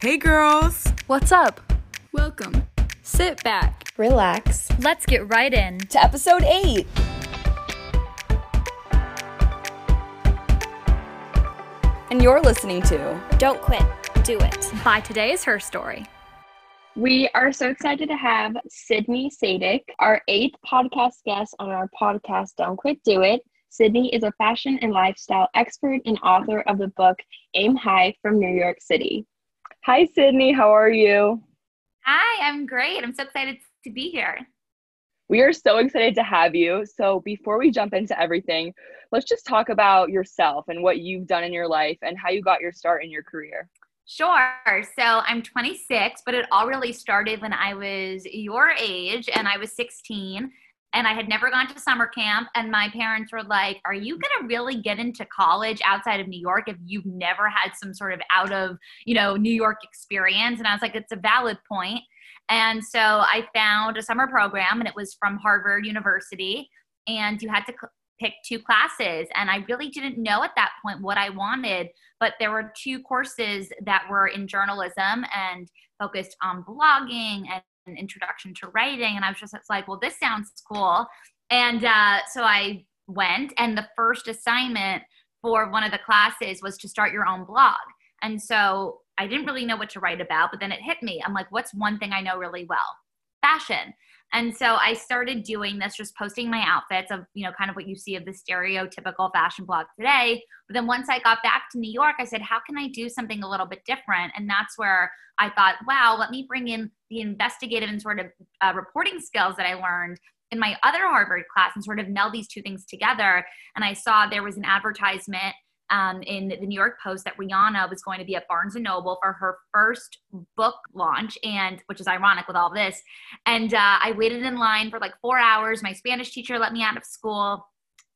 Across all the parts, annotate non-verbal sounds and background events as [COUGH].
Hey, girls. What's up? Welcome. Sit back. Relax. Let's get right in to episode 8. And you're listening to Don't Quit, Do It by Today's Her Story. We are so excited to have Sydney Sadick, our eighth podcast guest on our podcast, Don't Quit, Do It. Sydney is a fashion and lifestyle expert and author of the book Aim High from New York City. Hi, Sydney. How are you? Hi, I'm great. I'm so excited to be here. We are so excited to have you. So, before we jump into everything, let's just talk about yourself and what you've done in your life and how you got your start in your career. Sure. So, I'm 26, but it all really started when I was your age and I was 16 and I had never gone to summer camp. And my parents were like, Are you going to really get into college outside of New York if you've never had some sort of out of, you know, New York experience? And I was like, It's a valid point. And so I found a summer program, and it was from Harvard University. And you had to pick two classes. And I really didn't know at that point what I wanted, but there were two courses that were in journalism and focused on blogging and an introduction to writing. And I was just like, well, this sounds cool. And uh, so I went, and the first assignment for one of the classes was to start your own blog. And so I didn't really know what to write about, but then it hit me. I'm like, what's one thing I know really well? Fashion. And so I started doing this, just posting my outfits of, you know, kind of what you see of the stereotypical fashion blog today. But then once I got back to New York, I said, how can I do something a little bit different? And that's where I thought, wow, let me bring in the investigative and sort of uh, reporting skills that I learned in my other Harvard class and sort of meld these two things together. And I saw there was an advertisement um, in the New York Post that Rihanna was going to be at Barnes and Noble for her first book launch, and which is ironic with all this. And uh, I waited in line for like four hours. My Spanish teacher let me out of school.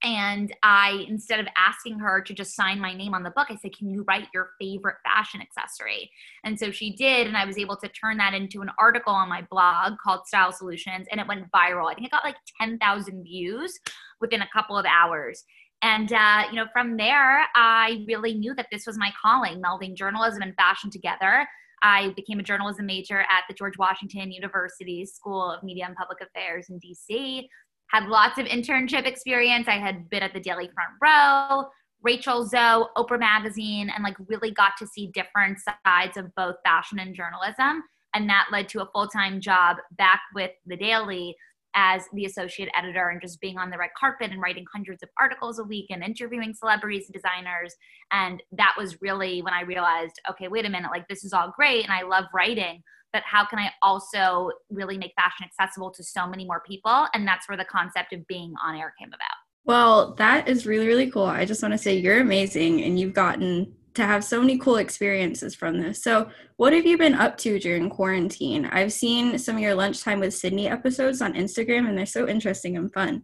And I, instead of asking her to just sign my name on the book, I said, Can you write your favorite fashion accessory? And so she did. And I was able to turn that into an article on my blog called Style Solutions. And it went viral. I think it got like 10,000 views within a couple of hours. And, uh, you know, from there, I really knew that this was my calling, melding journalism and fashion together. I became a journalism major at the George Washington University School of Media and Public Affairs in DC. Had lots of internship experience. I had been at the Daily Front Row, Rachel Zoe, Oprah Magazine, and like really got to see different sides of both fashion and journalism. And that led to a full time job back with the Daily as the associate editor and just being on the red carpet and writing hundreds of articles a week and interviewing celebrities and designers. And that was really when I realized, okay, wait a minute, like this is all great and I love writing, but how can I also really make fashion accessible to so many more people? And that's where the concept of being on air came about. Well, that is really, really cool. I just want to say you're amazing and you've gotten to have so many cool experiences from this. So, what have you been up to during quarantine? I've seen some of your lunchtime with Sydney episodes on Instagram, and they're so interesting and fun.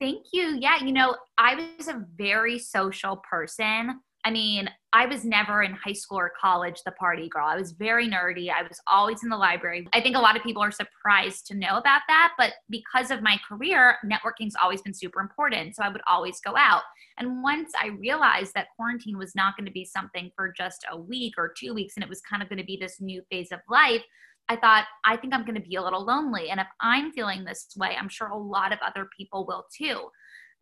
Thank you. Yeah, you know, I was a very social person. I mean, I was never in high school or college the party girl. I was very nerdy. I was always in the library. I think a lot of people are surprised to know about that, but because of my career, networking's always been super important. So I would always go out. And once I realized that quarantine was not going to be something for just a week or two weeks and it was kind of going to be this new phase of life, I thought, I think I'm going to be a little lonely. And if I'm feeling this way, I'm sure a lot of other people will too.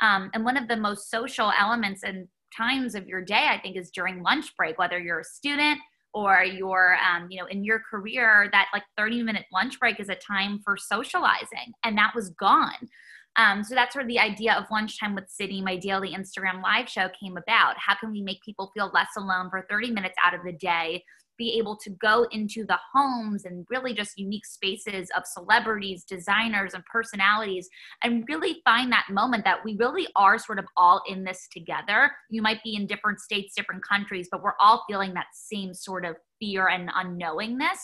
Um, and one of the most social elements and times of your day, I think, is during lunch break, whether you're a student or you're, um, you know, in your career, that like 30 minute lunch break is a time for socializing. And that was gone. Um, so that's where the idea of lunchtime with Sydney, my daily Instagram live show, came about. How can we make people feel less alone for 30 minutes out of the day be able to go into the homes and really just unique spaces of celebrities, designers, and personalities, and really find that moment that we really are sort of all in this together. You might be in different states, different countries, but we're all feeling that same sort of fear and unknowingness.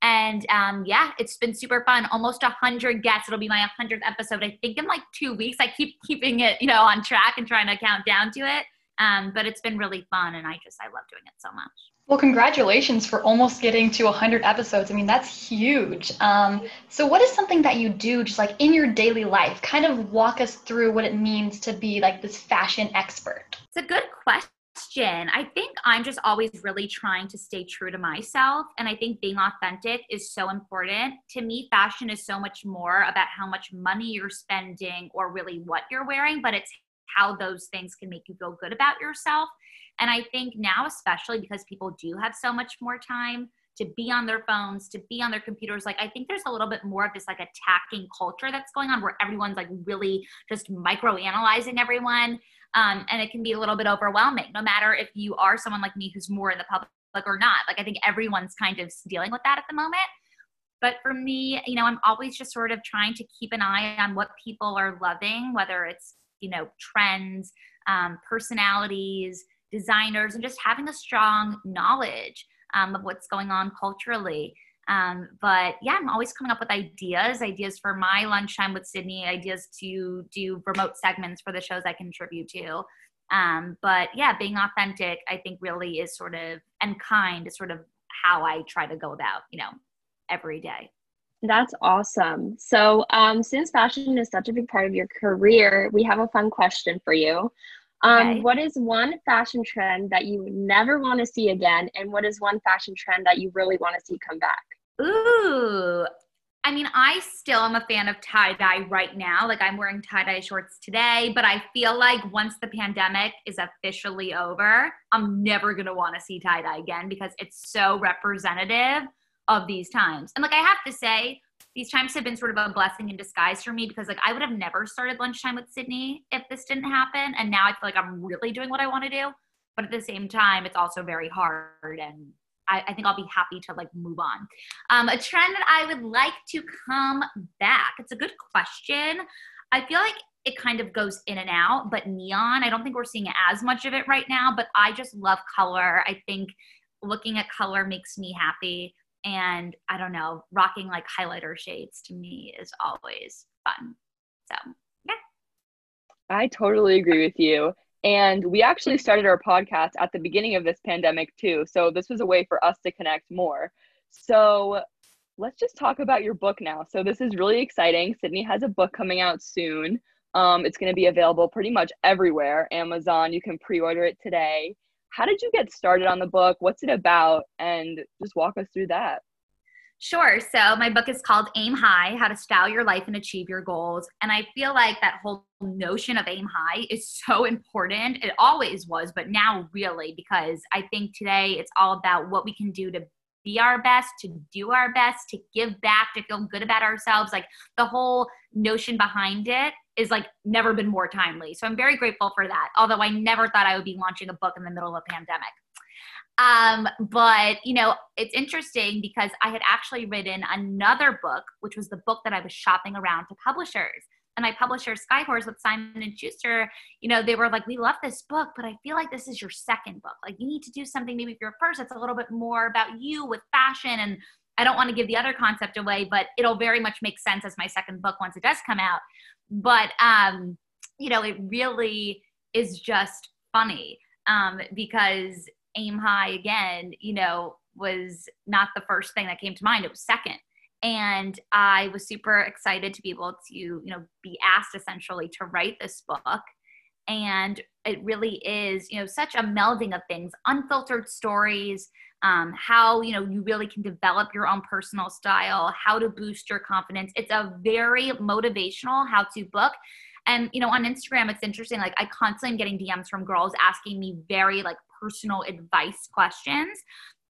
And um, yeah, it's been super fun. Almost a hundred guests. It'll be my hundredth episode. I think in like two weeks. I keep keeping it, you know, on track and trying to count down to it. Um, but it's been really fun, and I just I love doing it so much. Well, congratulations for almost getting to 100 episodes. I mean, that's huge. Um, so, what is something that you do just like in your daily life? Kind of walk us through what it means to be like this fashion expert. It's a good question. question. I think I'm just always really trying to stay true to myself. And I think being authentic is so important. To me, fashion is so much more about how much money you're spending or really what you're wearing, but it's how those things can make you feel good about yourself. And I think now, especially because people do have so much more time to be on their phones, to be on their computers, like I think there's a little bit more of this like attacking culture that's going on where everyone's like really just micro analyzing everyone. Um, and it can be a little bit overwhelming, no matter if you are someone like me who's more in the public or not. Like I think everyone's kind of dealing with that at the moment. But for me, you know, I'm always just sort of trying to keep an eye on what people are loving, whether it's, you know, trends, um, personalities, designers, and just having a strong knowledge um, of what's going on culturally. Um, but yeah, I'm always coming up with ideas, ideas for my lunchtime with Sydney, ideas to do remote segments for the shows I contribute to. Um, but yeah, being authentic, I think really is sort of, and kind is sort of how I try to go about, you know, every day. That's awesome. So, um, since fashion is such a big part of your career, we have a fun question for you. Um, okay. What is one fashion trend that you never want to see again? And what is one fashion trend that you really want to see come back? Ooh, I mean, I still am a fan of tie dye right now. Like, I'm wearing tie dye shorts today, but I feel like once the pandemic is officially over, I'm never going to want to see tie dye again because it's so representative of these times. And like, I have to say, these times have been sort of a blessing in disguise for me because like I would have never started lunchtime with Sydney if this didn't happen. And now I feel like I'm really doing what I want to do. But at the same time, it's also very hard and I, I, think I'll be happy to like move on. Um, a trend that I would like to come back. It's a good question. I feel like it kind of goes in and out, but neon, I don't think we're seeing as much of it right now, but I just love color. I think looking at color makes me happy. And I don't know, rocking like highlighter shades to me is always fun. So, yeah. I totally agree with you. And we actually started our podcast at the beginning of this pandemic too. So this was a way for us to connect more. So let's just talk about your book now. So this is really exciting. Sydney has a book coming out soon. Um, it's going to be available pretty much everywhere. Amazon, you can pre order it today. How did you get started on the book? What's it about? And just walk us through that. Sure. So my book is called Aim High How to Style Your Life and Achieve Your Goals. And I feel like that whole notion of aim high is so important. It always was, but now really, because I think today it's all about what we can do to be our best, to do our best, to give back, to feel good about ourselves. Like the whole notion behind it is like never been more timely. So I'm very grateful for that. Although I never thought I would be launching a book in the middle of a pandemic. Um, but you know, it's interesting because I had actually written another book, which was the book that I was shopping around to publishers. And my publisher, Skyhorse, with Simon and Schuster, you know, they were like, "We love this book, but I feel like this is your second book. Like, you need to do something maybe for your first. It's a little bit more about you with fashion." And I don't want to give the other concept away, but it'll very much make sense as my second book once it does come out. But um, you know, it really is just funny um, because aim high again, you know, was not the first thing that came to mind. It was second. And I was super excited to be able to, you know, be asked essentially to write this book. And it really is, you know, such a melding of things, unfiltered stories, um, how, you know, you really can develop your own personal style, how to boost your confidence. It's a very motivational how to book. And, you know, on Instagram, it's interesting. Like, I constantly am getting DMs from girls asking me very, like, personal advice questions.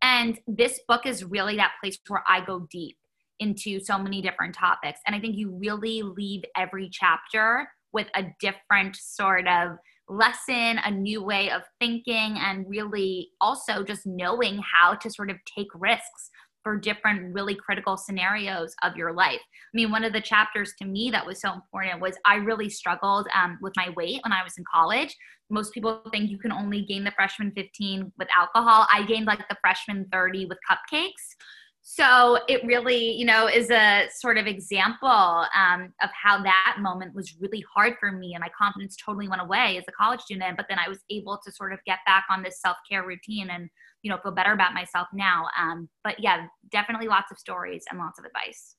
And this book is really that place where I go deep into so many different topics. And I think you really leave every chapter with a different sort of lesson, a new way of thinking, and really also just knowing how to sort of take risks for different really critical scenarios of your life. I mean, one of the chapters to me that was so important was I really struggled um, with my weight when I was in college. Most people think you can only gain the freshman 15 with alcohol. I gained like the freshman 30 with cupcakes. So it really, you know, is a sort of example um, of how that moment was really hard for me, and my confidence totally went away as a college student. But then I was able to sort of get back on this self care routine and you know feel better about myself now um, but yeah definitely lots of stories and lots of advice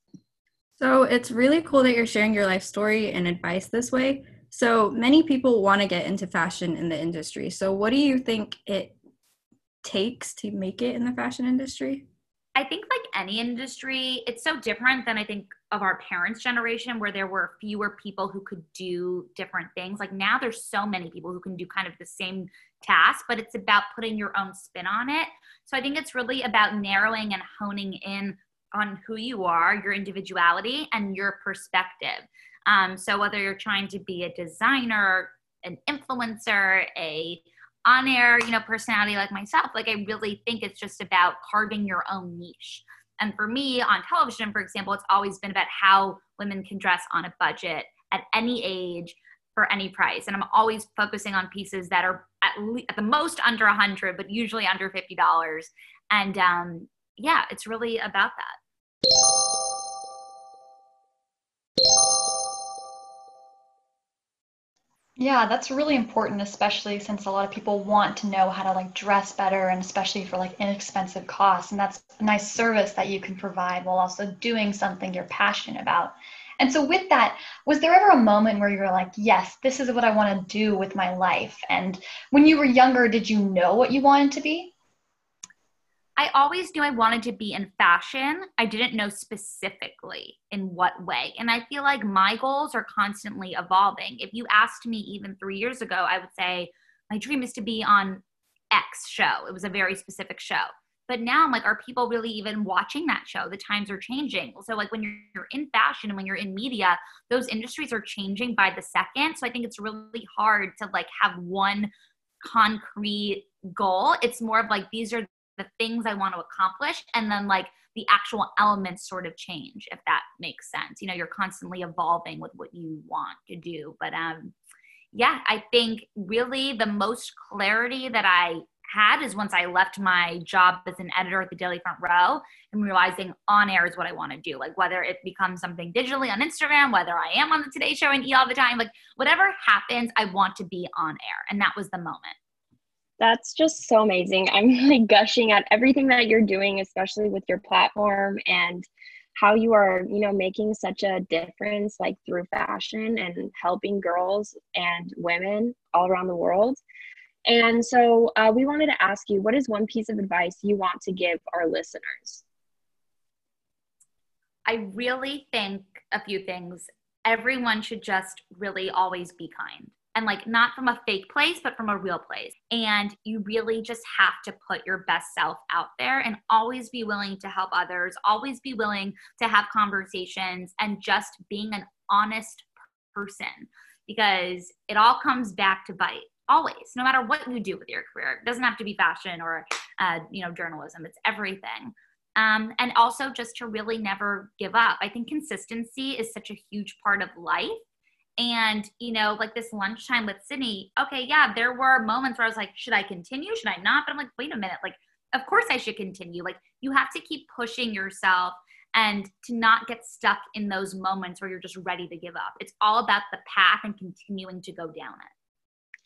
so it's really cool that you're sharing your life story and advice this way So many people want to get into fashion in the industry. So what do you think it takes to make it in the fashion industry? I think like any industry, it's so different than I think of our parents' generation where there were fewer people who could do different things. Like now there's so many people who can do kind of the same task, but it's about putting your own spin on it. So I think it's really about narrowing and honing in on who you are, your individuality, and your perspective. Um, so whether you're trying to be a designer, an influencer, a on air, you know, personality like myself, like I really think it's just about carving your own niche. And for me on television, for example, it's always been about how women can dress on a budget at any age for any price. And I'm always focusing on pieces that are at, le- at the most under a hundred, but usually under $50. And um, yeah, it's really about that. Yeah, that's really important, especially since a lot of people want to know how to like dress better and especially for like inexpensive costs. And that's a nice service that you can provide while also doing something you're passionate about. And so, with that, was there ever a moment where you were like, yes, this is what I want to do with my life? And when you were younger, did you know what you wanted to be? I always knew I wanted to be in fashion. I didn't know specifically in what way. And I feel like my goals are constantly evolving. If you asked me even three years ago, I would say, my dream is to be on X show. It was a very specific show. But now I'm like, are people really even watching that show? The times are changing. So, like, when you're, in fashion and when you're in media, those industries are changing by the second. So, I think it's really hard to like have one concrete goal. It's more of like, these are the things I want to accomplish, and then like the actual elements sort of change, if that makes sense. You know, you're constantly evolving with what you want to do. But um, yeah, I think really the most clarity that I had is once I left my job as an editor at the Daily Front Row and realizing on air is what I want to do. Like whether it becomes something digitally on Instagram, whether I am on the Today Show and eat all the time, like whatever happens, I want to be on air. And that was the moment. That's just so amazing. I'm [LAUGHS] like gushing at everything that you're doing, especially with your platform and how you are, you know, making such a difference like through fashion and helping girls and women all around the world. And so uh, we wanted to ask you what is one piece of advice you want to give our listeners? I really think a few things. Everyone should just really always be kind and like not from a fake place, but from a real place. And you really just have to put your best self out there and always be willing to help others, always be willing to have conversations and just being an honest person because it all comes back to bite always no matter what you do with your career. It doesn't have to be fashion or uh, you know journalism. It's everything. Um, and also just to really never give up. I think consistency is such a huge part of life and, you know, like this lunchtime with Sydney, okay, yeah, there were moments where I was like, should I continue? Should I not? But I'm like, wait a minute. Like, of course I should continue. Like, you have to keep pushing yourself and to not get stuck in those moments where you're just ready to give up. It's all about the path and continuing to go down it.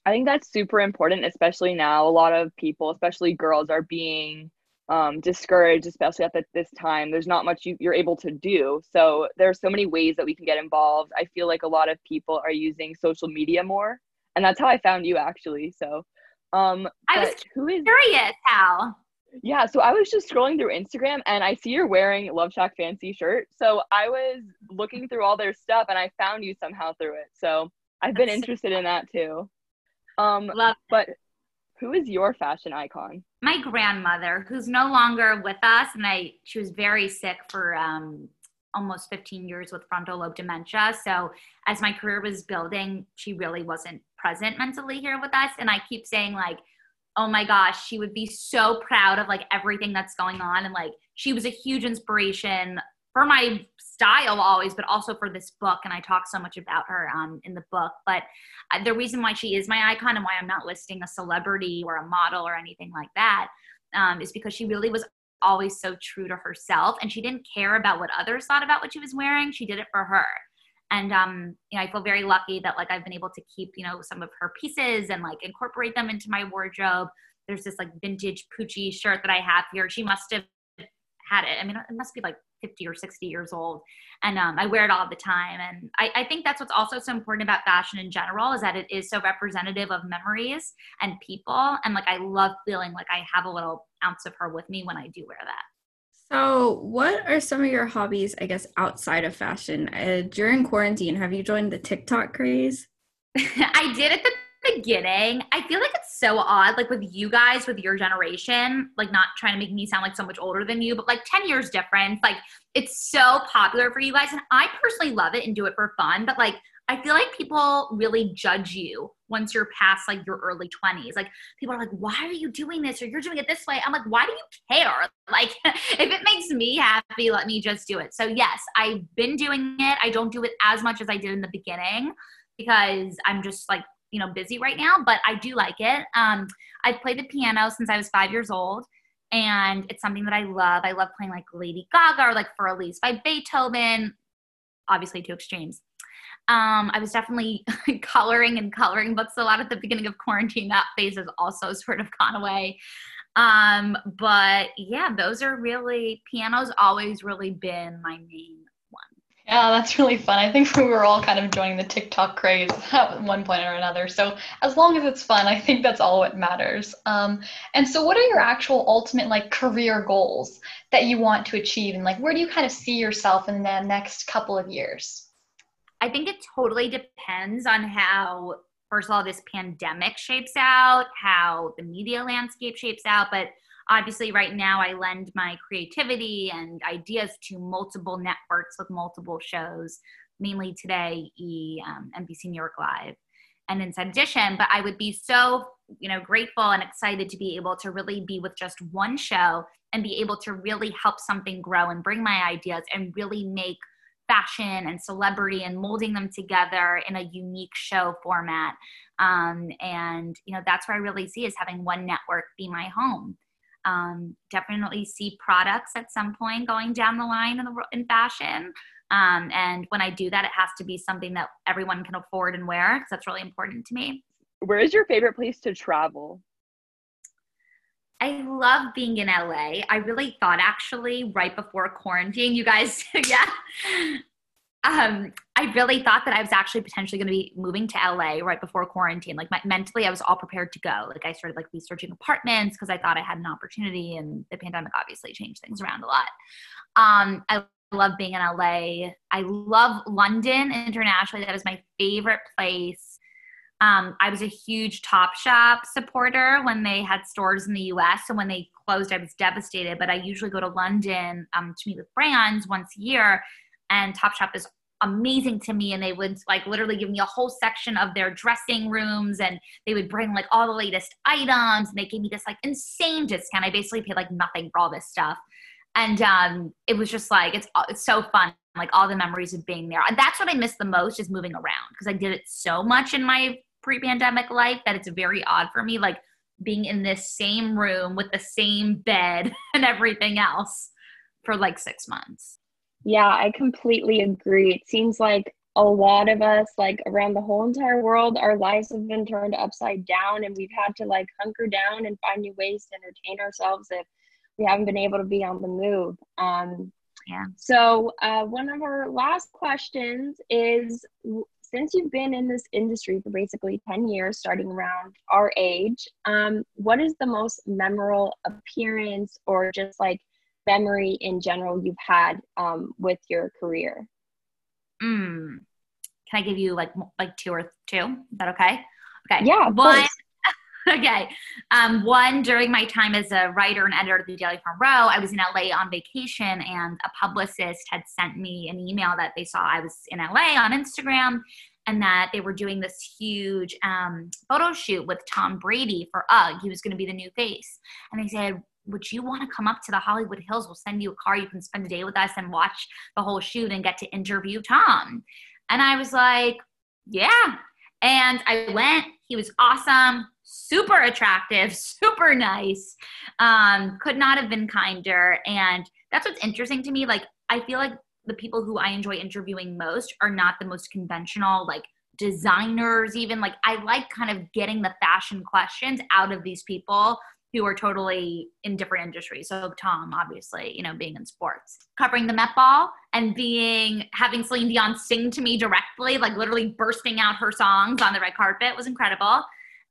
I think that's super important, especially now. A lot of people, especially girls, are being um, discouraged, especially at this time. There's not much you, you're able to do. So there are so many ways that we can get involved. I feel like a lot of people are using social media more, and that's how I found you actually. So, um, I was who is curious how. Yeah, so I was just scrolling through Instagram and I see you're wearing LoveShackFancy shirt. So I was looking through all their stuff and I found you somehow through it. So I've been interested in that too. Um, Love but who is your fashion icon? My grandmother, who's no longer with us, and I she was very sick for um, almost 15 years with frontal lobe dementia. So as my career was building, she really wasn't present mentally here with us. And I keep saying like, oh my gosh, she would be so proud of like everything that's going on. And like she was a huge inspiration for my style always, but also for this book. And I talk so much about her um, in the book. But uh, the reason why she is my icon and why I'm not listing a celebrity or a model or anything like that um, is because she really was always so true to herself and she didn't care about what others thought about what she was wearing. She did it for her. And um, you know, I feel very lucky that like I've been able to keep, you know, some of her pieces and like incorporate them into my wardrobe. There's this like vintage Pucci shirt that I have here. She must have had it. I mean, it must be like 50 or 60 years old. And um, I wear it all the time. And I, I think that's what's also so important about fashion in general is that it is so representative of memories and people. And like, I love feeling like I have a little ounce of her with me when I do wear that. So, what are some of your hobbies, I guess, outside of fashion? Uh, during quarantine, have you joined the TikTok craze? [LAUGHS] I did at the beginning. I feel like it's so odd, like with you guys, with your generation, like not trying to make me sound like so much older than you, but like 10 years difference. Like it's so popular for you guys. And I personally love it and do it for fun, but like I feel like people really judge you once you're past like your early 20s. Like people are like, why are you doing this? Or you're doing it this way. I'm like, why do you care? [LAUGHS] Like if it makes me happy, let me just do it. So yes, I've been doing it. I don't do it as much as I did in the beginning because I'm just like you know busy right now, but I do like it. Um, I've played the piano since I was five years old, and it's something that I love. I love playing like Lady Gaga or like For Elise by Beethoven. Obviously, two extremes. Um, I was definitely [LAUGHS] coloring and coloring books a lot at the beginning of quarantine. That phase has also [LAUGHS] sort of gone away. Um, but yeah, those are really piano's always really been my main yeah, that's really fun. I think [LAUGHS] we were all kind of joining the TikTok craze at one point or another. So as long as it's fun, I think that's all what matters. Um, and so, what are your actual ultimate like career goals that you want to achieve, and like where do you kind of see yourself in the next couple of years? I think it totally depends on how, first of all, this pandemic shapes out, how the media landscape shapes out, but obviously right now i lend my creativity and ideas to multiple networks with multiple shows mainly today e um, nbc new york live and inside edition but i would be so you know grateful and excited to be able to really be with just one show and be able to really help something grow and bring my ideas and really make fashion and celebrity and molding them together in a unique show format. Um, and you know that's where i really see is having one network be my home um, definitely see products at some point going down the line in the in fashion. Um, and when I do that, it has to be something that everyone can afford and wear because that's really important to me. Where is your favorite place to travel? I love being in LA. I really thought actually right before quarantine, you guys, [LAUGHS] yeah, um, I really thought that I was actually potentially going to be moving to LA right before quarantine. Like my, mentally, I was all prepared to go. Like I started like researching apartments because I thought I had an opportunity, and the pandemic obviously changed things around a lot. Um, I love being in LA. I love London internationally. That is my favorite place. Um, I was a huge Topshop supporter when they had stores in the US. And when they closed, I was devastated. But I usually go to London um, to meet with brands once a year and Topshop is amazing to me. And they would like literally give me a whole section of their dressing rooms and they would bring like all the latest items and they gave me this like insane discount. I basically paid like nothing for all this stuff. And um, it was just like it's it's so fun like all the memories of being there. And that's what i miss the most is moving around because i did it so much in my pre-pandemic life that it's very odd for me like being in this same room with the same bed [LAUGHS] and everything else for like six months yeah, I completely agree. It seems like a lot of us, like around the whole entire world, our lives have been turned upside down and we've had to like hunker down and find new ways to entertain ourselves if we haven't been able to be on the move. Um, yeah. So, uh, one of our last questions is since you've been in this industry for basically 10 years, starting around our age, um, what is the most memorable appearance or just like memory in general you've had um, with your career? Mm. Can I give you like like two or two? Is that okay? Okay. Yeah. One. [LAUGHS] okay. Um, one during my time as a writer and editor at the Daily Front Row, I was in LA on vacation, and a publicist had sent me an email that they saw I was in LA on Instagram, and that they were doing this huge um, photo shoot with Tom Brady for UGG. He was going to be the new face, and they said, would you want to come up to the Hollywood Hills? We'll send you a car. You can spend a day with us and watch the whole shoot and get to interview Tom. And I was like, yeah. And I went. He was awesome, super attractive, [LAUGHS] super nice. Um, could not have been kinder. And that's what's interesting to me. Like, I feel like the people who I enjoy interviewing most are not the most conventional, like designers, even. Like, I like kind of getting the fashion questions out of these people who are totally in different industries. So Tom, obviously, you know, being in sports, covering the Met Ball and being having Celine Dion sing to me directly, like literally bursting out her songs on the red carpet was incredible.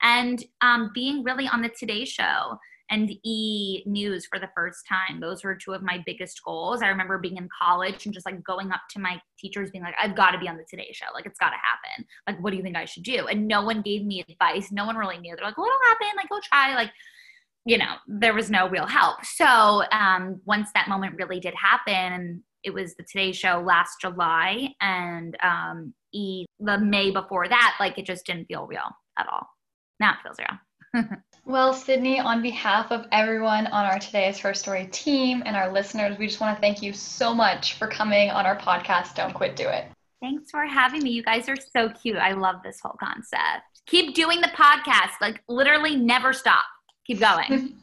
And um, being really on the Today Show and E News for the first time. Those were two of my biggest goals. I remember being in college and just like going up to my teachers being like, I've got to be on the Today Show. Like, it's got to happen. Like, what do you think I should do? And no one gave me advice. No one really knew. They're like, what'll happen? Like, go try. Like, you know, there was no real help. So um, once that moment really did happen, it was the Today Show last July, and um, E the May before that, like it just didn't feel real at all. Now it feels real. [LAUGHS] Well, Sydney, on behalf of everyone on our Today's Her Story team and our listeners, we just want to thank you so much for coming on our podcast, Don't Quit Do It. Thanks for having me. You guys are so cute. I love this whole concept. Keep doing the podcast, like literally never stop. Keep going. [LAUGHS]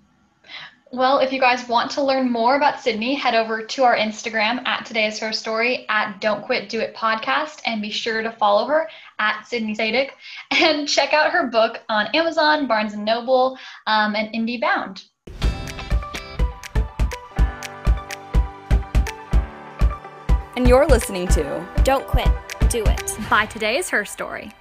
Well, if you guys want to learn more about Sydney, head over to our Instagram at Today's Her Story at Don't Quit Do It Podcast and be sure to follow her at Sydney Sadick [LAUGHS] and check out her book on Amazon, Barnes and Noble, um, and IndieBound. And you're listening to Don't quit, do it. By today's Her Story.